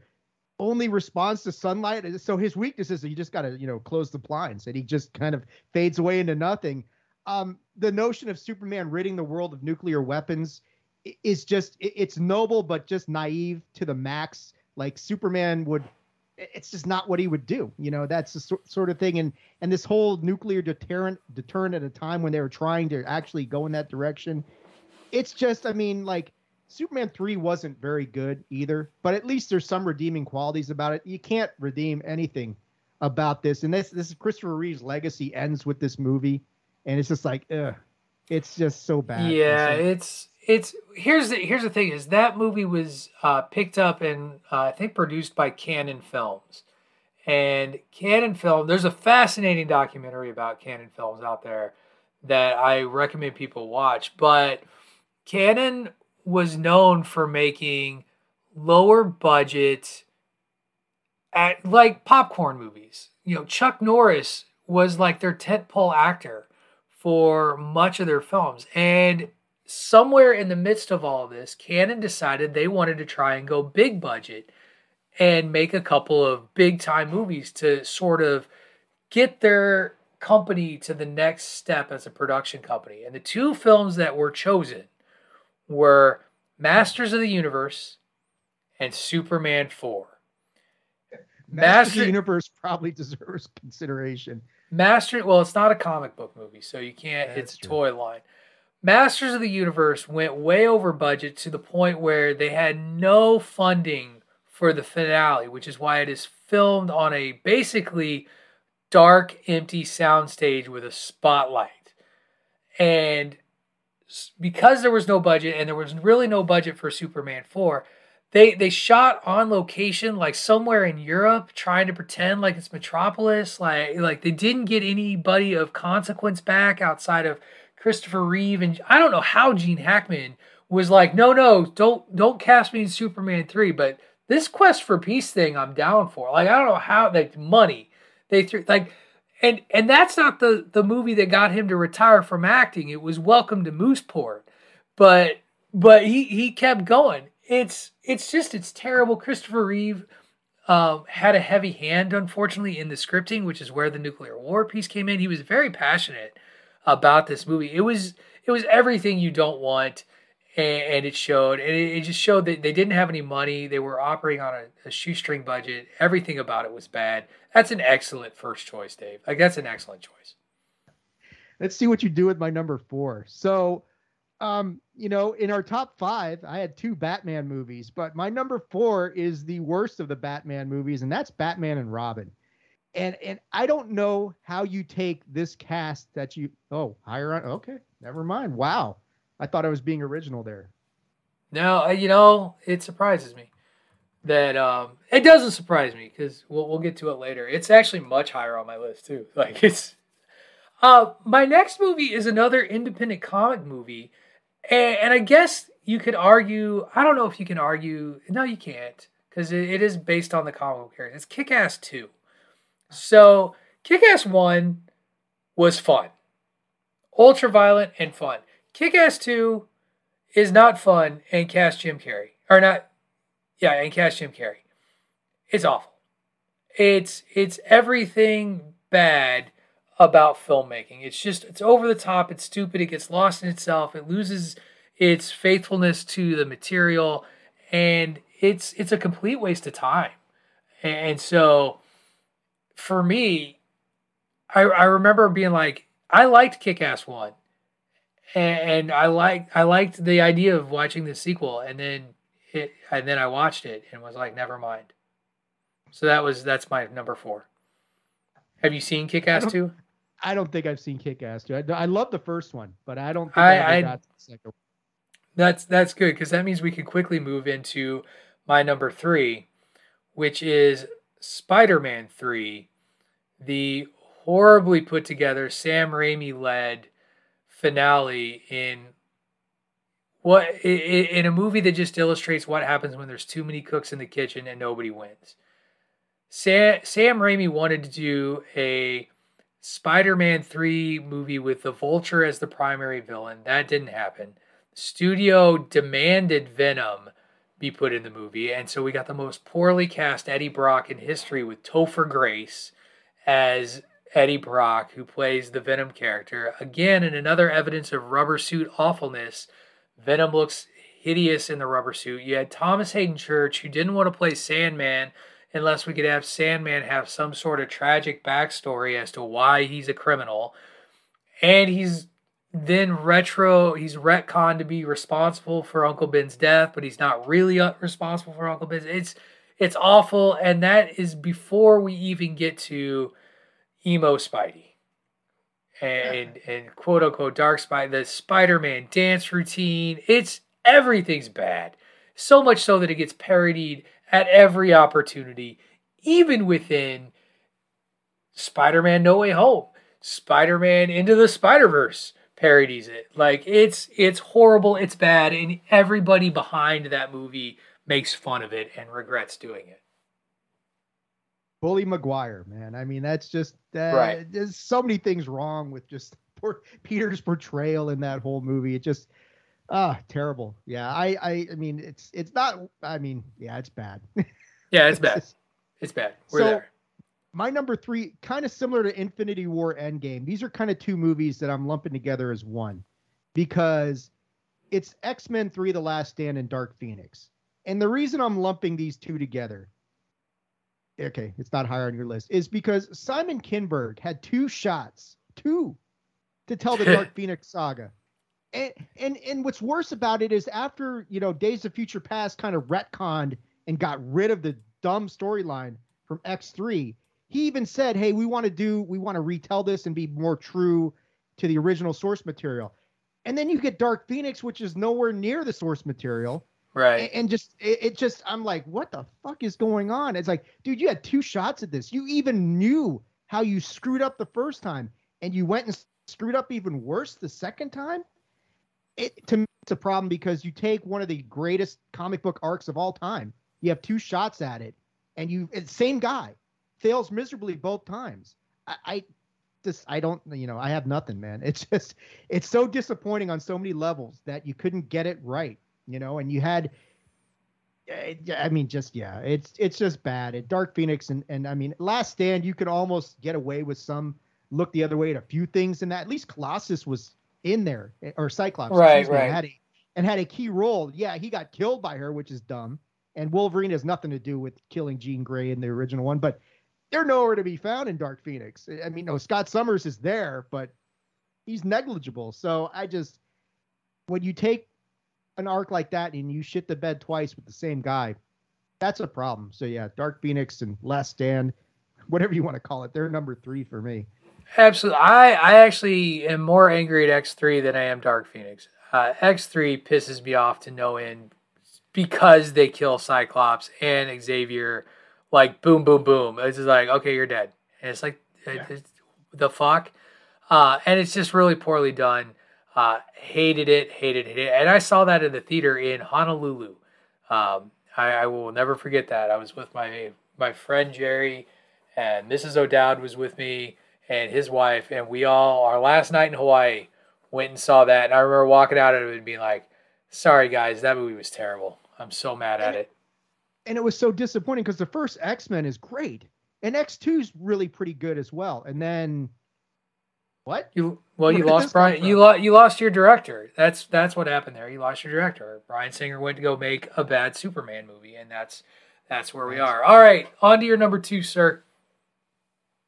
Speaker 5: only responds to sunlight? So his weakness is that you just got to you know close the blinds and he just kind of fades away into nothing. Um the notion of superman ridding the world of nuclear weapons is just, it's noble but just naive to the max. Like superman would it's just not what he would do. You know, that's the sor- sort of thing. And and this whole nuclear deterrent deterrent at a time when they were trying to actually go in that direction, it's just, I mean, like Superman three wasn't very good either, but at least there's some redeeming qualities about it. You can't redeem anything about this, and this this is Christopher Reeve's legacy ends with this movie, and it's just like, ugh, it's just so bad.
Speaker 3: Yeah,
Speaker 5: so-
Speaker 3: it's it's here's the here's the thing is that movie was uh, picked up and uh, I think produced by Cannon Films, and Cannon Film. There's a fascinating documentary about Cannon Films out there that I recommend people watch. But Cannon was known for making lower budget at like popcorn movies. You know, Chuck Norris was like their tentpole actor for much of their films. And somewhere in the midst of all of this, Cannon decided they wanted to try and go big budget and make a couple of big time movies to sort of get their company to the next step as a production company. And the two films that were chosen were Masters of the Universe and Superman 4.
Speaker 5: Master of the
Speaker 3: Master-
Speaker 5: Universe probably deserves consideration.
Speaker 3: Master, well, it's not a comic book movie, so you can't. it's a toy line. Masters of the Universe went way over budget to the point where they had no funding for the finale, which is why it is filmed on a basically dark, empty soundstage with a spotlight. And because there was no budget and there was really no budget for Superman 4, they they shot on location like somewhere in Europe trying to pretend like it's Metropolis like like they didn't get anybody of consequence back outside of Christopher Reeve and I don't know how Gene Hackman was like no no don't don't cast me in Superman 3 but this quest for peace thing I'm down for. Like I don't know how like money they threw like and and that's not the the movie that got him to retire from acting. It was Welcome to Mooseport. But but he he kept going. It's it's just it's terrible. Christopher reeve um, had a heavy hand unfortunately in the scripting which is where the nuclear war piece came in. He was very passionate about this movie. It was it was everything you don't want and, and it showed and it, it just showed that they didn't have any money. They were operating on a, a shoestring budget. Everything about it was bad. That's an excellent first choice dave. Like that's an excellent choice.
Speaker 5: Let's see what you do with my number four. So, um, you know, in our top five, I had two Batman movies, but my number four is the worst of the Batman movies, and that's Batman and Robin. And and I don't know how you take this cast that you oh higher on okay never mind wow I thought I was being original there
Speaker 3: No, you know, it surprises me that um it doesn't surprise me because we'll we'll get to it later. It's actually much higher on my list too. <laughs> Like it's Uh, my next movie is another independent comic movie, and, and I guess you could argue. I don't know if you can argue. No, you can't, because it, it is based on the comic book character. It's Kick Ass Two. So Kick Ass One was fun, ultra violent and fun. Kick Ass Two is not fun and cast Jim Carrey or not. Yeah, and cast Jim Carrey. It's awful. It's it's everything bad about filmmaking. It's just it's over the top, it's stupid, it gets lost in itself, it loses its faithfulness to the material, and it's it's a complete waste of time. And so for me, I I remember being like, I liked Kick Ass One. And I liked I liked the idea of watching the sequel and then it and then I watched it and was like, never mind. So that was that's my number four. Have you seen Kick Ass two?
Speaker 5: I don't think I've seen Kick Ass two. I, I love the first one, but I don't think
Speaker 3: I-
Speaker 5: I,
Speaker 3: I-
Speaker 5: got the second one.
Speaker 3: That's that's good because that means we can quickly move into my number three, which is Spider-Man three, the horribly put together Sam Raimi led finale in what in a movie that just illustrates what happens when there's too many cooks in the kitchen and nobody wins. Sam Sam Raimi wanted to do a Spider-Man 3 movie with the Vulture as the primary villain. That didn't happen. Studio demanded Venom be put in the movie, and so we got the most poorly cast Eddie Brock in history with Topher Grace as Eddie Brock, who plays the Venom character. Again, in another evidence of rubber suit awfulness, Venom looks hideous in the rubber suit. You had Thomas Haden Church, who didn't want to play Sandman unless we could have Sandman have some sort of tragic backstory as to why he's a criminal. And he's then retro, he's retconned to be responsible for Uncle Ben's death, but he's not really uh, responsible for Uncle Ben's. It's it's awful, and that is before we even get to emo Spidey. And and quote unquote dark spy the spider-man dance routine it's everything's bad. So much so that it gets parodied at every opportunity even within spider-man no way home. Spider-man into the spider-verse parodies it like it's it's horrible it's bad and everybody behind that movie makes fun of it and regrets doing it
Speaker 5: Bully Maguire, man. I mean, that's just uh,
Speaker 3: Right.
Speaker 5: There's so many things wrong with just <laughs> poor Peter's portrayal in that whole movie. It just ah terrible. Yeah, I, I I mean, it's it's not. I mean, yeah, it's bad. <laughs>
Speaker 3: yeah it's bad it's bad we're
Speaker 5: So,
Speaker 3: there
Speaker 5: My number three, kind of similar to Infinity War Endgame. These are kind of two movies that I'm lumping together as one because it's X Men 3 The Last Stand and Dark Phoenix. And the reason I'm lumping these two together, okay, it's not higher on your list, is because Simon Kinberg had two shots, two, to tell the Dark <laughs> Phoenix saga. And, and and what's worse about it is after you know Days of Future Past kind of retconned and got rid of the dumb storyline from X3, he even said, "Hey, we want to do, we want to retell this and be more true to the original source material." And then you get Dark Phoenix, which is nowhere near the source material,
Speaker 3: right
Speaker 5: and, and just it, it just, I'm like, what the fuck is going on? It's like, dude, you had two shots at this. You even knew how you screwed up the first time, and you went and screwed up even worse the second time. It to me, it's a problem because you take one of the greatest comic book arcs of all time. You have two shots at it, and you it's same guy fails miserably both times. I, I just I don't you know I have nothing, man. It's just it's so disappointing on so many levels that you couldn't get it right, you know, and you had. eh, I mean, just yeah, it's it's just bad. At Dark Phoenix and and I mean, Last Stand, you could almost get away with some look the other way at a few things in that. At least Colossus was in there, eh, or Cyclops,
Speaker 3: Right,
Speaker 5: me,
Speaker 3: right.
Speaker 5: had a, and had a key role. Yeah, he got killed by her, which is dumb. And Wolverine has nothing to do with killing Jean Grey in the original one, but they're nowhere to be found in Dark Phoenix. I mean, no, Scott Summers is there, but he's negligible. So I just, when you take an arc like that and you shit the bed twice with the same guy, that's a problem. So yeah, Dark Phoenix and Last Stand, whatever you want to call it, they're number three for me.
Speaker 3: Absolutely. I, I actually am more angry at X3 than I am Dark Phoenix. Uh, X3 pisses me off to no end because they kill Cyclops and Xavier like boom, boom, boom. It's just like, okay, you're dead. And it's like, it's- the fuck? uh, and it's just really poorly done. Uh, hated it, hated it, and I saw that in the theater in Honolulu. Um, I, I, will never forget that. I was with my my friend Jerry, and Mrs. O'Dowd was with me and his wife, and we all our last night in Hawaii went and saw that. And I remember walking out of it and being like, "Sorry guys, that movie was terrible. I'm so mad at it."
Speaker 5: And it was so disappointing because the first X Men is great, and X 2 is really pretty good as well. And then what?
Speaker 3: You well, you lost Bryan. You lost you lost your director. That's that's what happened there. You lost your director. Bryan Singer went to go make a bad Superman movie, and that's that's where we are. All right, on to your number two, sir.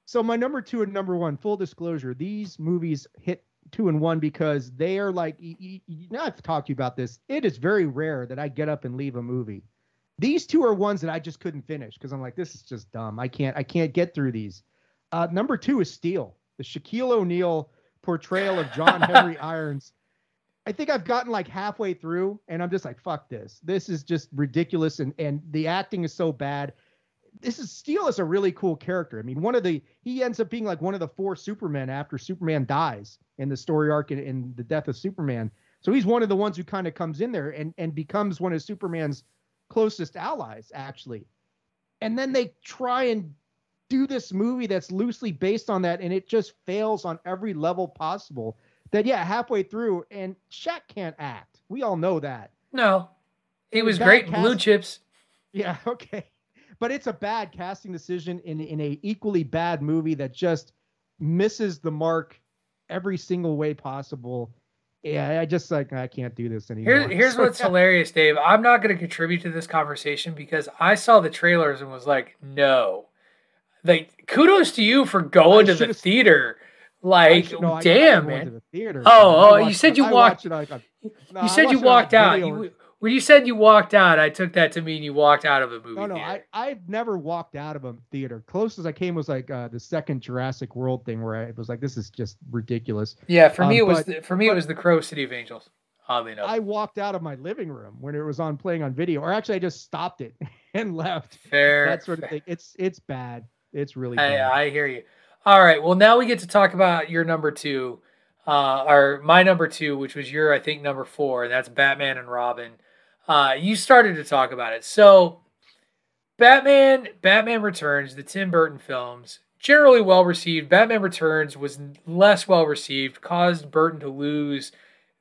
Speaker 5: So my number two and number one, full disclosure, these movies hit two and one because they are like. You, you, now I've talked to you about this. It is very rare that I get up and leave a movie. These two are ones that I just couldn't finish because I'm like, this is just dumb. I can't I can't get through these. Uh, number two is Steel the Shaquille O'Neal portrayal of John Henry <laughs> Irons. I think I've gotten like halfway through and I'm just like, fuck this. This is just ridiculous and and the acting is so bad. This is Steel is a really cool character. I mean, one of the he ends up being like one of the four Supermen after Superman dies in the story arc in, in the death of Superman. So he's one of the ones who kind of comes in there and and becomes one of Superman's closest allies, actually. And then they try and do this movie that's loosely based on that, and it just fails on every level possible. That yeah, halfway through, and Shaq can't act. We all know that.
Speaker 3: No, he was great cast- Blue Chips.
Speaker 5: Yeah, <laughs> okay, but it's a bad casting decision in in a equally bad movie that just misses the mark every single way possible. Yeah, I just like I can't do this anymore.
Speaker 3: Here, here's <laughs> what's hilarious, Dave. I'm not going to contribute to this conversation because I saw the trailers and was like, no, like kudos to you for going to the theater. Like, no, damn, man. The theater, oh, oh, you said you walked. It, like, no, you said you walked out. You, when you said you walked out, I took that to mean you walked out of a movie. No, no,
Speaker 5: theater. I I've never walked out of a theater. Closest I came was like uh, the second Jurassic World thing, where I was like, this is just ridiculous.
Speaker 3: Yeah, for um, me it was but, the, for me but, it was the Crow City of Angels. Oddly enough,
Speaker 5: I walked out of my living room when it was on playing on video, or actually I just stopped it <laughs> and left.
Speaker 3: Fair,
Speaker 5: that sort of thing. It's it's bad. It's really.
Speaker 3: Hey, I hear you. All right. Well, now we get to talk about your number two, uh, or my number two, which was your, I think, number four, and that's Batman and Robin. Uh, you started to talk about it. So, Batman, Batman Returns, the Tim Burton films, generally well received. Batman Returns was less well received, caused Burton to lose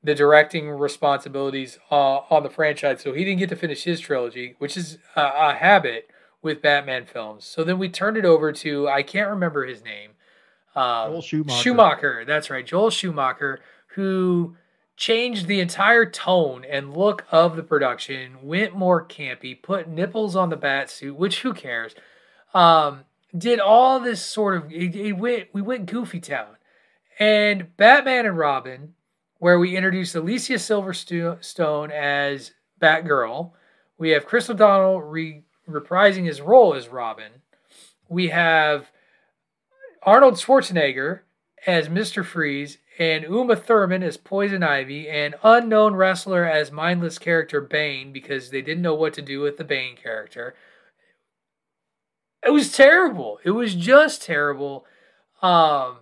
Speaker 3: the directing responsibilities uh, on the franchise, so he didn't get to finish his trilogy, which is a, a habit with Batman films. So then we turned it over to I can't remember his name.
Speaker 5: Um, Joel Schumacher.
Speaker 3: Schumacher, that's right, Joel Schumacher, who changed the entire tone and look of the production, went more campy, put nipples on the bat suit, which who cares? Um, did all this sort of it, it went we went goofy town, and Batman and Robin, where we introduced Alicia Silverstone as Batgirl. We have Chris O'Donnell re- reprising his role as Robin. We have Arnold Schwarzenegger as Mr. Freeze and Uma Thurman as Poison Ivy and unknown wrestler as mindless character Bane because they didn't know what to do with the Bane character. It was terrible. It was just terrible. Um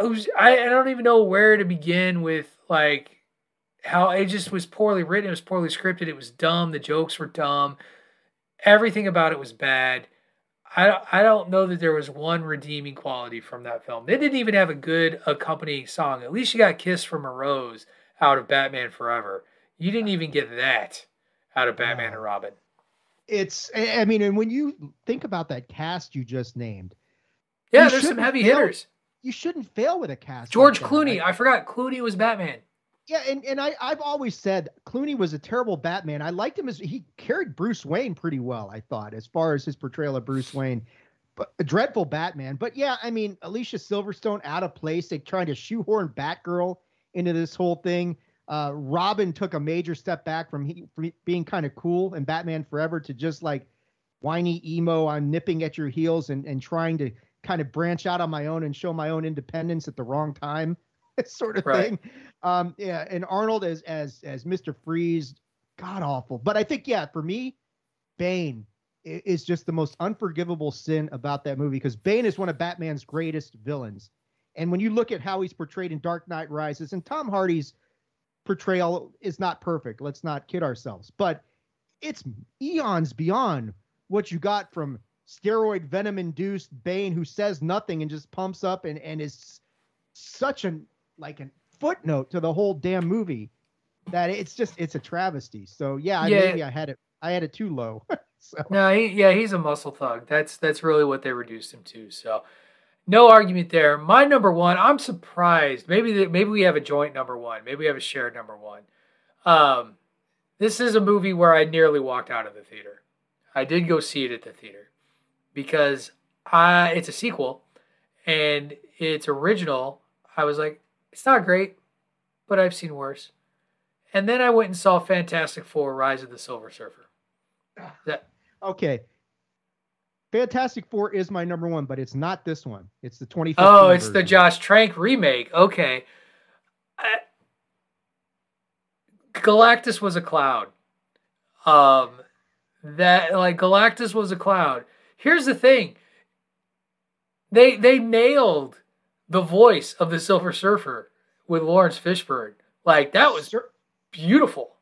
Speaker 3: it was I, I don't even know where to begin with like how it just was poorly written. It was poorly scripted. It was dumb. The jokes were dumb. Everything about it was bad. I, I don't know that there was one redeeming quality from that film. They didn't even have a good accompanying song. At least you got Kiss from a Rose out of Batman Forever. You didn't even get that out of Batman and Robin.
Speaker 5: It's, I mean, and when you think about that cast you just named,
Speaker 3: yeah, there's some heavy fail, hitters.
Speaker 5: You shouldn't fail with a cast.
Speaker 3: George like Clooney. I forgot Clooney was Batman.
Speaker 5: Yeah, and, and I, I've always said Clooney was a terrible Batman. I liked him as he carried Bruce Wayne pretty well, I thought, as far as his portrayal of Bruce Wayne. But a dreadful Batman. But yeah, I mean, Alicia Silverstone out of place. They trying to shoehorn Batgirl into this whole thing. Uh, Robin took a major step back from, he, from being kind of cool in Batman Forever to just like whiny emo. I'm nipping at your heels and, and trying to kind of branch out on my own and show my own independence at the wrong time. <laughs> sort of right. thing. Um, yeah, and Arnold as as as Mr. Freeze, god awful. But I think yeah, for me, Bane is just the most unforgivable sin about that movie because Bane is one of Batman's greatest villains. And when you look at how he's portrayed in Dark Knight Rises, and Tom Hardy's portrayal is not perfect. Let's not kid ourselves, but it's eons beyond what you got from steroid venom induced Bane who says nothing and just pumps up and, and is such an like a footnote to the whole damn movie that it's just it's a travesty. So yeah,
Speaker 3: Yeah.
Speaker 5: maybe I had it I had it too low. <laughs> so
Speaker 3: No, he, yeah, he's a muscle thug. That's that's really what they reduced him to. So, no argument there. My number one, I'm surprised. Maybe that maybe we have a joint number one. Maybe we have a shared number one. Um, this is a movie where I nearly walked out of the theater. I did go see it at the theater because I it's a sequel and it's original. I was like, it's not great, but I've seen worse. And then I went and saw Fantastic Four: Rise of the Silver Surfer. That
Speaker 5: okay. Fantastic Four is my number one, but it's not this one. It's the 2015.
Speaker 3: Oh, it's the. Josh Trank remake. Okay. I- Galactus was a cloud. Um that like Galactus was a cloud. Here's the thing. They they nailed the voice of the Silver Surfer with Laurence Fishburne. Like that was beautiful.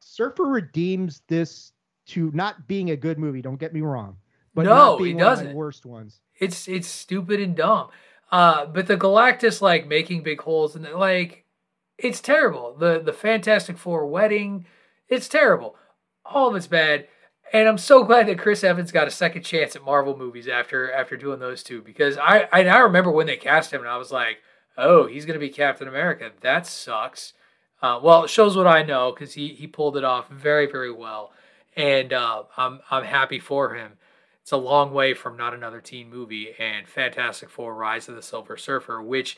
Speaker 5: Surfer redeems this to not being a good movie. Don't get me wrong, but
Speaker 3: No,
Speaker 5: not
Speaker 3: he
Speaker 5: one
Speaker 3: doesn't.
Speaker 5: my worst ones.
Speaker 3: It's it's stupid and dumb. Uh, but the Galactus like making big holes and like it's terrible. The the Fantastic Four wedding, it's terrible. All of it's bad. And I'm so glad that Chris Evans got a second chance at Marvel movies after after doing those two because I I, I remember when they cast him and I was like, oh, he's gonna be Captain America. That sucks. Uh, well, it shows what I know because he he pulled it off very very well, and uh, I'm I'm happy for him. It's a long way from not another teen movie and Fantastic Four: Rise of the Silver Surfer, which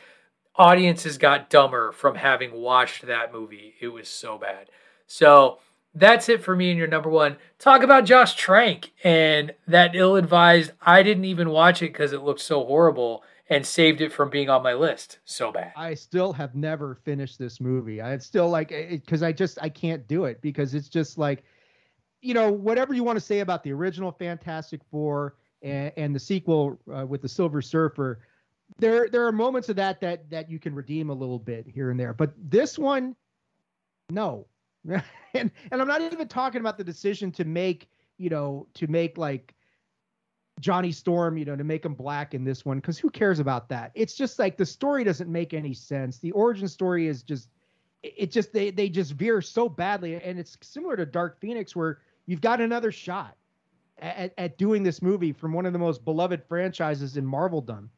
Speaker 3: audiences got dumber from having watched that movie. It was so bad. So that's it for me and your number one. Talk about Josh Trank and that ill-advised. I didn't even watch it because it looked so horrible and saved it from being on my list. So bad.
Speaker 5: I still have never finished this movie. I still like because I just I can't do it because it's just like, you know, whatever you want to say about the original Fantastic Four and, and the sequel uh, with the Silver Surfer, there there are moments of that that that you can redeem a little bit here and there. But this one, no, <laughs> and and I'm not even talking about the decision to make you know to make like Johnny Storm, you know, to make him black in this one, because who cares about that? It's just like the story doesn't make any sense. The origin story is just, it just they they just veer so badly, and it's similar to Dark Phoenix, where you've got another shot at, at doing this movie from one of the most beloved franchises in Marveldom,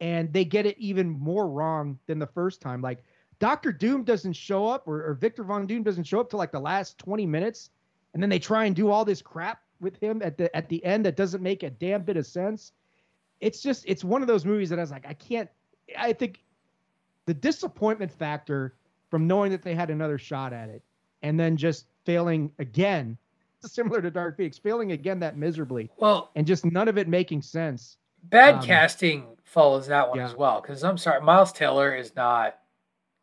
Speaker 5: and they get it even more wrong than the first time. Like Doctor Doom doesn't show up, or, or Victor Von Doom doesn't show up till like the last twenty minutes, and then they try and do all this crap with him at the at the end that doesn't make a damn bit of sense. It's just it's one of those movies that I was like, I can't. I think the disappointment factor from knowing that they had another shot at it and then just failing again, <laughs> similar to Dark Phoenix, failing again that miserably.
Speaker 3: Well,
Speaker 5: and just none of it making sense.
Speaker 3: Bad
Speaker 5: Um,
Speaker 3: casting follows that one as well. Because I'm sorry, Miles Teller is not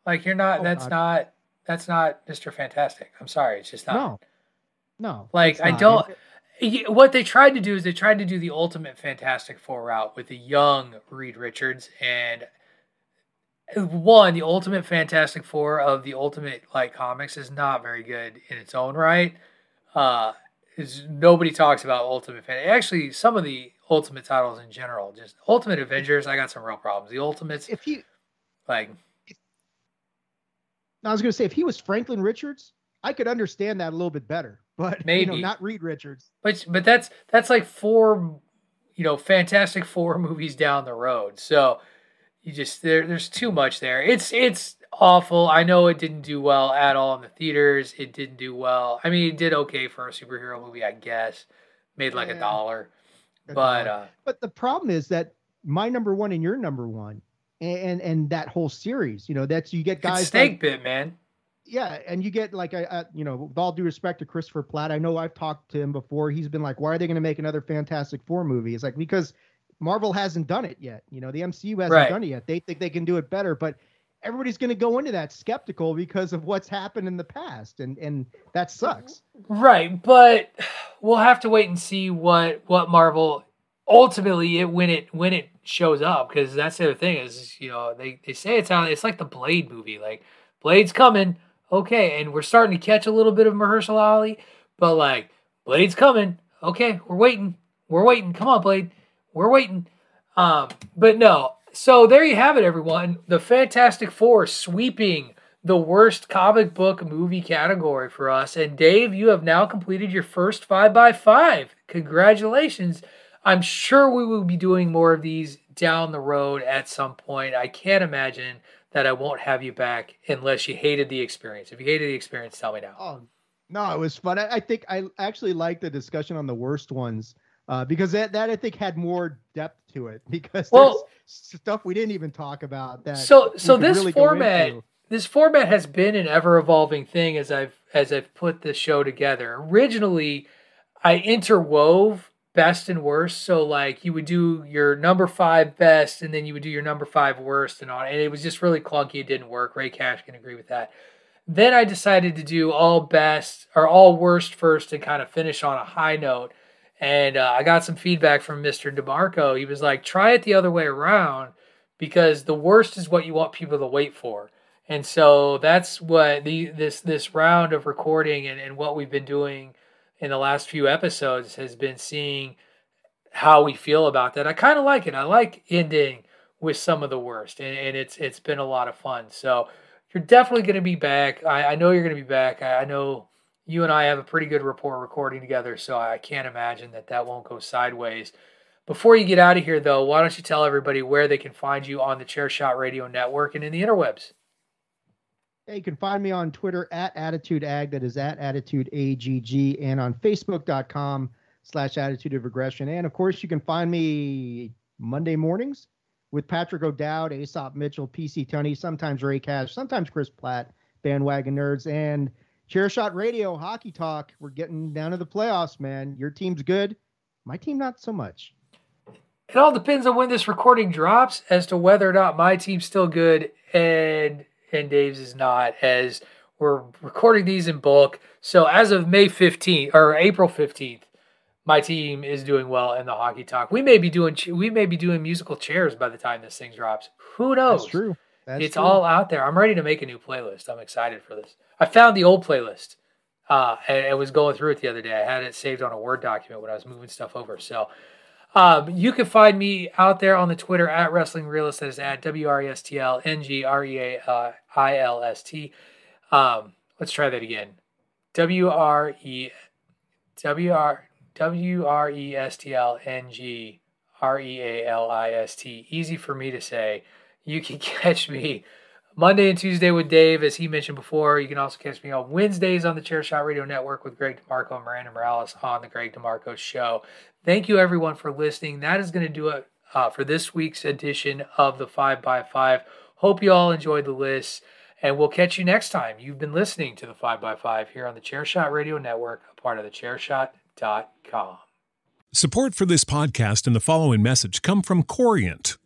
Speaker 3: like you're not.
Speaker 5: Oh,
Speaker 3: that's
Speaker 5: God.
Speaker 3: not. That's not Mr. Fantastic. I'm sorry, it's just not.
Speaker 5: No, no.
Speaker 3: Like I don't. What they tried to do is they tried to do the ultimate Fantastic Four route with the young Reed Richards and one the ultimate Fantastic Four of the ultimate like comics is not very good in its own right. Uh, is nobody talks about Ultimate Fan. Actually, some of the Ultimate titles in general, just Ultimate Avengers, I got some real problems. The Ultimates,
Speaker 5: if you
Speaker 3: like
Speaker 5: I was going to say if he was Franklin Richards, I could understand that a little bit better. But you know,
Speaker 3: Maybe.
Speaker 5: not Reed Richards.
Speaker 3: But but that's that's like four, you know, Fantastic Four movies down the road. So you just there there's too much there. It's it's awful. I know it didn't do well at all in the theaters. It didn't do well. I mean, it did okay for a superhero movie, I guess. Made like a dollar.
Speaker 5: A
Speaker 3: But
Speaker 5: dollar.
Speaker 3: uh
Speaker 5: But the problem is that my number one and your number one, and and, and that whole series, you know, that's you get guys
Speaker 3: it's snake
Speaker 5: like,
Speaker 3: bit, man.
Speaker 5: yeah, and you get like I, I, you know, with all due respect to Christopher Platt, I know I've talked to him before. He's been like, why are they going to make another Fantastic Four movie? It's like because Marvel hasn't done it yet. You know, the MCU hasn't
Speaker 3: Right.
Speaker 5: done it yet. They think they can do it better, but everybody's going to go into that skeptical because of what's happened in the past, and and that sucks.
Speaker 3: Right, but we'll have to wait and see what what Marvel ultimately it when it when it shows up because that's the other thing is you know they, they say it's on it's like the blade movie like blade's coming okay and we're starting to catch a little bit of Mahershala Ali but like blade's coming okay we're waiting we're waiting come on blade we're waiting. Um but no so there you have it everyone the fantastic four sweeping the worst comic book movie category for us and dave you have now completed your first five by five. Congratulations I'm sure we will be doing more of these down the road at some point. I can't imagine that I won't have you back unless you hated the experience. If you hated the experience, tell me now.
Speaker 5: Oh, no, it was fun. I, I think I actually liked the discussion on the worst ones uh, because that, that I think had more depth to it <laughs> because well, there's stuff we didn't even talk about. That
Speaker 3: so so this really format this format has been an ever evolving thing as I've as I've put this show together. Originally, I interwove best and worst. So like you would do your number five best, and then you would do your number five worst, and on. And it was just really clunky. It didn't work. Ray Cash can agree with that. Then I decided to do all best or all worst first, and kind of finish on a high note. And uh, I got some feedback from Mr. DeMarco. He was like, "Try it the other way around." Because the worst is what you want people to wait for. And so that's what the this this round of recording and, and what we've been doing in the last few episodes has been seeing how we feel about that. I kind of like it. I like ending with some of the worst, and, and it's it's been a lot of fun. So you're definitely going to be back. I, I know you're going to be back. I, I, know you and I have a pretty good rapport recording together, so I can't imagine that that won't go sideways. Before you get out of here, though, why don't you tell everybody where they can find you on the Chairshot Radio Network and in the interwebs?
Speaker 5: Hey, you can find me on Twitter at AttitudeAg, that is at AttitudeAGG, and on Facebook.com slash Attitude of Aggression. And of course, you can find me Monday mornings with Patrick O'Dowd, Aesop Mitchell, PC Tunney, sometimes Ray Cash, sometimes Chris Platt, Bandwagon Nerds, and Chairshot Radio, Hockey Talk. We're getting down to the playoffs, man. Your team's good. My team, not so much.
Speaker 3: It all depends on when this recording drops as to whether or not my team's still good. And and Dave's is not, as we're recording these in bulk. So as of May 15th or April 15th, my team is doing well in the hockey talk. We may be doing we may be doing musical chairs by the time this thing drops. Who knows?
Speaker 5: That's true. That's
Speaker 3: it's
Speaker 5: true.
Speaker 3: all out there. I'm ready to make a new playlist. I'm excited for this. I found the old playlist. Uh, and I was going through it the other day. I had it saved on a Word document when I was moving stuff over. So um, you can find me out there on the Twitter at Wrestling Realist. That is at W R E S T L N G R E A I L S T. Um, let's try that again. W R E W R W R E S T L N G R E A L I S T. Easy for me to say. You can <laughs> catch me Monday and Tuesday with Dave, as he mentioned before. You can also catch me on Wednesdays on the Chairshot Radio Network with Greg DeMarco and Miranda Morales on the Greg DeMarco Show. Thank you, everyone, for listening. That is going to do it uh, for this week's edition of the 5x5. Hope you all enjoyed the list, and we'll catch you next time. You've been listening to the 5x5 here on the Chairshot Radio Network, a part of the Chairshot.com.
Speaker 10: Support for this podcast and the following message come from Corient